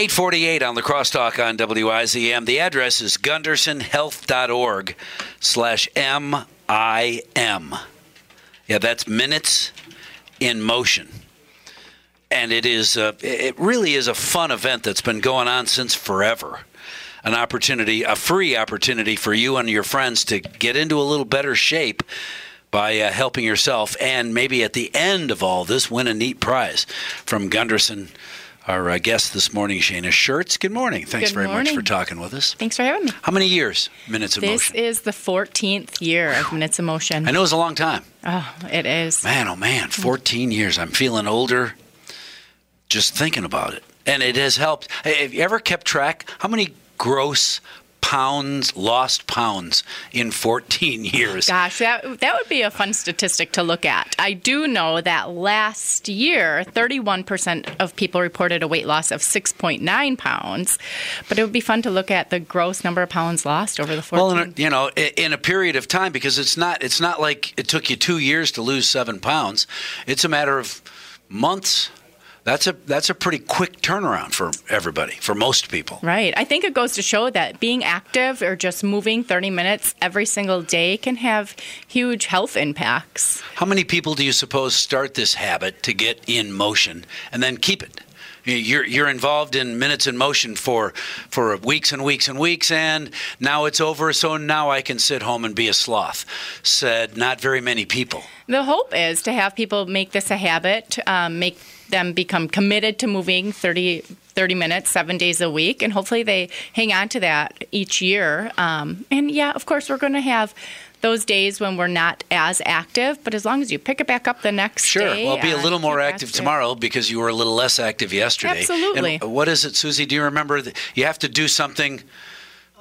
848 on the crosstalk on WIZM. The address is gundersenhealth.org slash M-I-M. Yeah, that's minutes in motion. And it is, uh, it really is a fun event that's been going on since forever. An opportunity, a free opportunity for you and your friends to get into a little better shape by uh, helping yourself and maybe at the end of all this win a neat prize from Gundersen our uh, guest this morning, Shayna Schertz. Good morning. Thanks Good very morning. much for talking with us. Thanks for having me. How many years, Minutes of This Motion? is the 14th year of Minutes of Motion. I know it's a long time. Oh, it is. Man, oh man, 14 years. I'm feeling older just thinking about it. And it has helped. Have you ever kept track? How many gross pounds, lost pounds in 14 years? Gosh, that that would be a fun statistic to look at. I do know that last year, 31% of people reported a weight loss of 6.9 pounds, but it would be fun to look at the gross number of pounds lost over the 14. Well, in a, you know, in a period of time, because it's not it's not like it took you two years to lose seven pounds. It's a matter of months. That's a that's a pretty quick turnaround for everybody, for most people. Right. I think it goes to show that being active or just moving 30 minutes every single day can have huge health impacts. How many people do you suppose start this habit to get in motion and then keep it? You're you're involved in minutes in motion for for weeks and weeks and weeks, and now it's over. So now I can sit home and be a sloth. Said not very many people. The hope is to have people make this a habit, um, make them become committed to moving 30, 30 minutes, seven days a week, and hopefully they hang on to that each year. Um, and yeah, of course, we're going to have those days when we're not as active, but as long as you pick it back up the next Sure, day. well, be a little more active tomorrow because you were a little less active yesterday. Absolutely. And what is it, Susie? Do you remember? That you have to do something.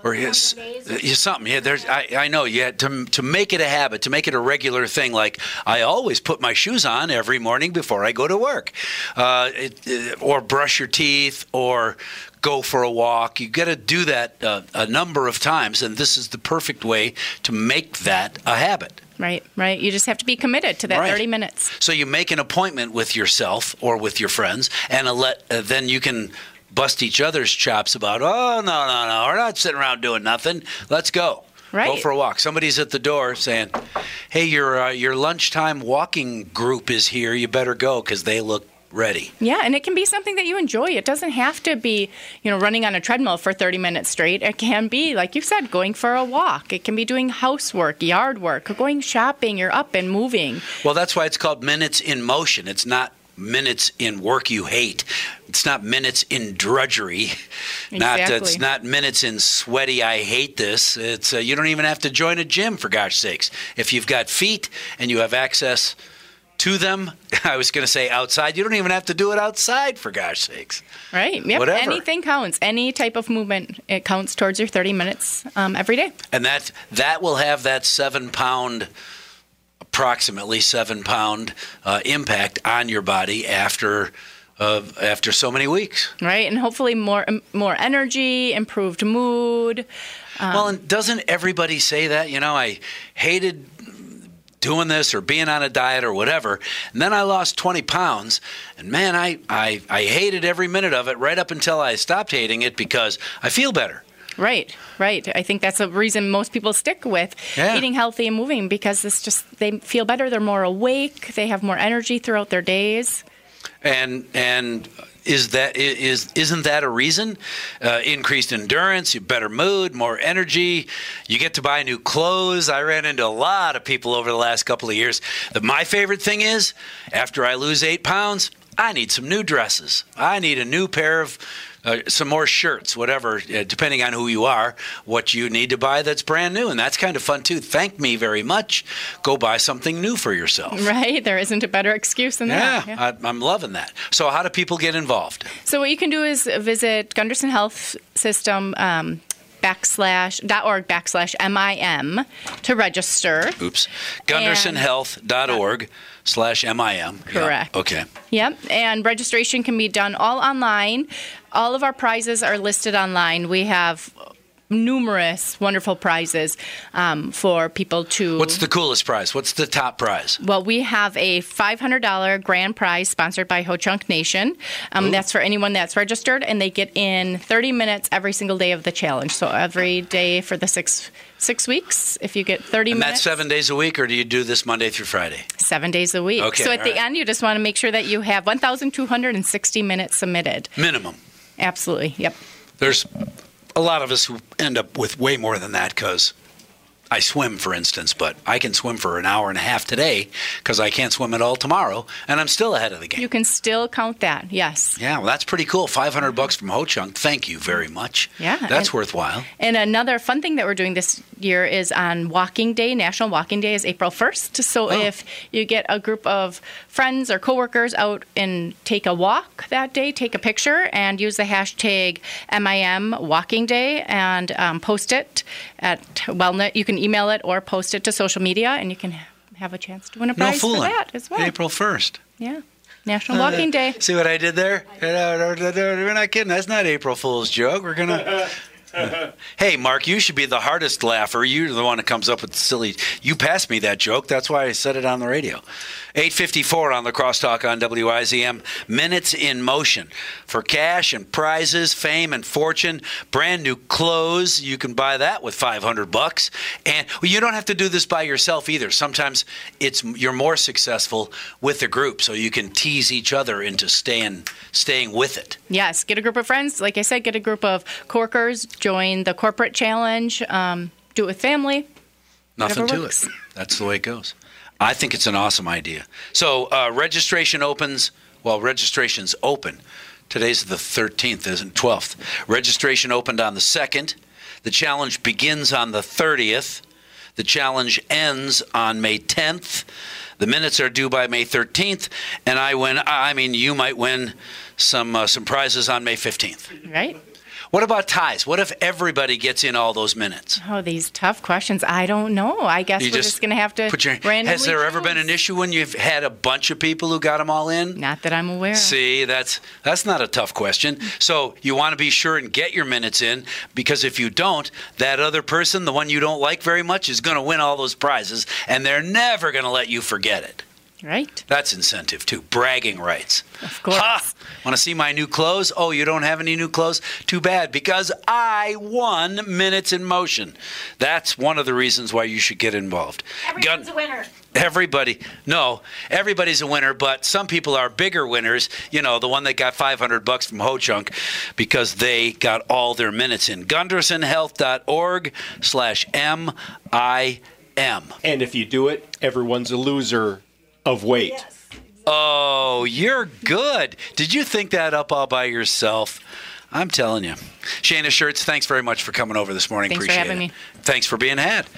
Or yes, yeah, something. Yeah, there's. I, I know. Yeah, to to make it a habit, to make it a regular thing. Like I always put my shoes on every morning before I go to work, uh, it, it- or brush your teeth, or go for a walk. You got to do that uh, a number of times, and this is the perfect way to make that a habit. Right, right. You just have to be committed to that Right. 30 minutes. So you make an appointment with yourself or with your friends, and a let, uh, then you can bust each other's chops about, oh, no, no, no, we're not sitting around doing nothing. Let's go. Right. Go for a walk. Somebody's at the door saying, hey, your, uh, your lunchtime walking group is here. You better go because they look ready. Yeah, and it can be something that you enjoy. It doesn't have to be, you know, running on a treadmill for 30 minutes straight. It can be, like you said, going for a walk. It can be doing housework, yard work, going shopping. You're up and moving. Well, that's why it's called minutes in motion. It's not minutes in work you hate. It's not minutes in drudgery. Not it's not minutes in sweaty I hate this. It's uh, you don't even have to join a gym for gosh sakes. If you've got feet and you have access to them, I was going to say outside, you don't even have to do it outside for gosh sakes. Right. Yep. Whatever. Anything counts. Any type of movement, it counts towards your 30 minutes um, every day. And that that will have that 7 pound approximately 7 pound uh, impact on your body after uh, after so many weeks. Right. And hopefully more more energy, improved mood. well, and doesn't everybody say that? You know, I hated doing this or being on a diet or whatever, and then I lost 20 pounds, and man, I, I, I hated every minute of it right up until I stopped hating it because I feel better. Right, right. I think that's a reason most people stick with Yeah. eating healthy and moving because it's just they feel better, they're more awake, they have more energy throughout their days. And and is that is is isn't that a reason? Uh, increased endurance, better mood, more energy. You get to buy new clothes. I ran into a lot of people over the last couple of years. My favorite thing is after I lose eight pounds, I need some new dresses. I need a new pair of. Uh, some more shirts, whatever, uh, depending on who you are, what you need to buy that's brand new. And that's kind of fun too. Thank me very much. Go buy something new for yourself. Right? There isn't a better excuse than Yeah, that. I, I'm loving that. So, how do people get involved? So what you can do is visit Gundersen Health System um, backslash dot org backslash MIM to register. Oops. GundersenHealth.org slash MIM. Yeah, Correct. Okay. Yep, and registration can be done all online. All of our prizes are listed online. We have numerous wonderful prizes um, for people to. What's the coolest prize? What's the top prize? Well, we have a $500 grand prize sponsored by Ho Chunk Nation. Um, that's for anyone that's registered, and they get in 30 minutes every single day of the challenge. So every day for the six six weeks, if you get 30 And minutes. that's seven days a week, or do you do this Monday through Friday? Seven days a week. Okay, so at the right. end, you just want to make sure that you have 1,260 minutes submitted. Minimum. Absolutely. Yep. There's a lot of us end up with way more than that because I swim, for instance, but I can swim for an hour and a half today because I can't swim at all tomorrow, and I'm still ahead of the game. You can still count that. Yes. yeah, well, that's pretty cool. 500 bucks from Ho Chunk. Thank you very much. Yeah, That's and- worthwhile. And another fun thing that we're doing this year is on Walking Day. National Walking Day is April 1st. So Oh. if you get a group of friends or coworkers out and take a walk that day, take a picture and use the hashtag MIM Walking Day and um, post it at Wellnet. You can email it or post it to social media, and you can have a chance to win a No prize for fooling. that as well. April 1st. Yeah, National Walking Day. See what I did there? We're not kidding. That's not April Fool's joke. We're gonna. hey, Mark, you should be the hardest laugher. You're the one that comes up with silly. You passed me that joke. That's why I said it on the radio. 854 on the crosstalk on WIZM. Minutes in motion for cash and prizes, fame and fortune. Brand new clothes. You can buy that with 500 bucks. And well, you don't have to do this by yourself either. Sometimes it's you're more successful with a group, so you can tease each other into staying staying with it. Yes, get a group of friends. Like I said, get a group of coworkers. Join the corporate challenge. Um, do it with family. Nothing to works. it. That's the way it goes. I think it's an awesome idea. So uh, registration opens. Well, registration's open. Today's the 13th, isn't 12th. Registration opened on the 2nd. The challenge begins on the 30th. The challenge ends on May 10th. The minutes are due by May 13th, and I win. I mean, you might win some uh, some prizes on May 15th. Right? What about ties? What if everybody gets in all those minutes? Oh, these tough questions. I don't know. I guess You we're just, going to have to put your. randomly Has there ever been an issue when you've had a bunch of people who got them all in? Not that I'm aware. See, that's that's not a tough question. So you want to be sure and get your minutes in because if you don't, that other person, the one you don't like very much, is going to win all those prizes, and they're never going to let you forget it. Right? That's incentive too. Bragging rights. Of course. Ha! Want to see my new clothes? Oh, you don't have any new clothes? Too bad, because I won minutes in motion. That's one of the reasons why you should get involved. Everyone's Gun- a winner. Everybody, no, everybody's a winner, but some people are bigger winners. You know, the one that got 500 bucks from Ho Chunk because they got all their minutes in. GundersenHealth.org slash M-I-M. And if you do it, everyone's a loser of weight. Oh, you're good. Did you think that up all by yourself? I'm telling you. Shayna Schertz, thanks very much for coming over this morning. Thanks for Appreciate having it. me. Thanks for being had.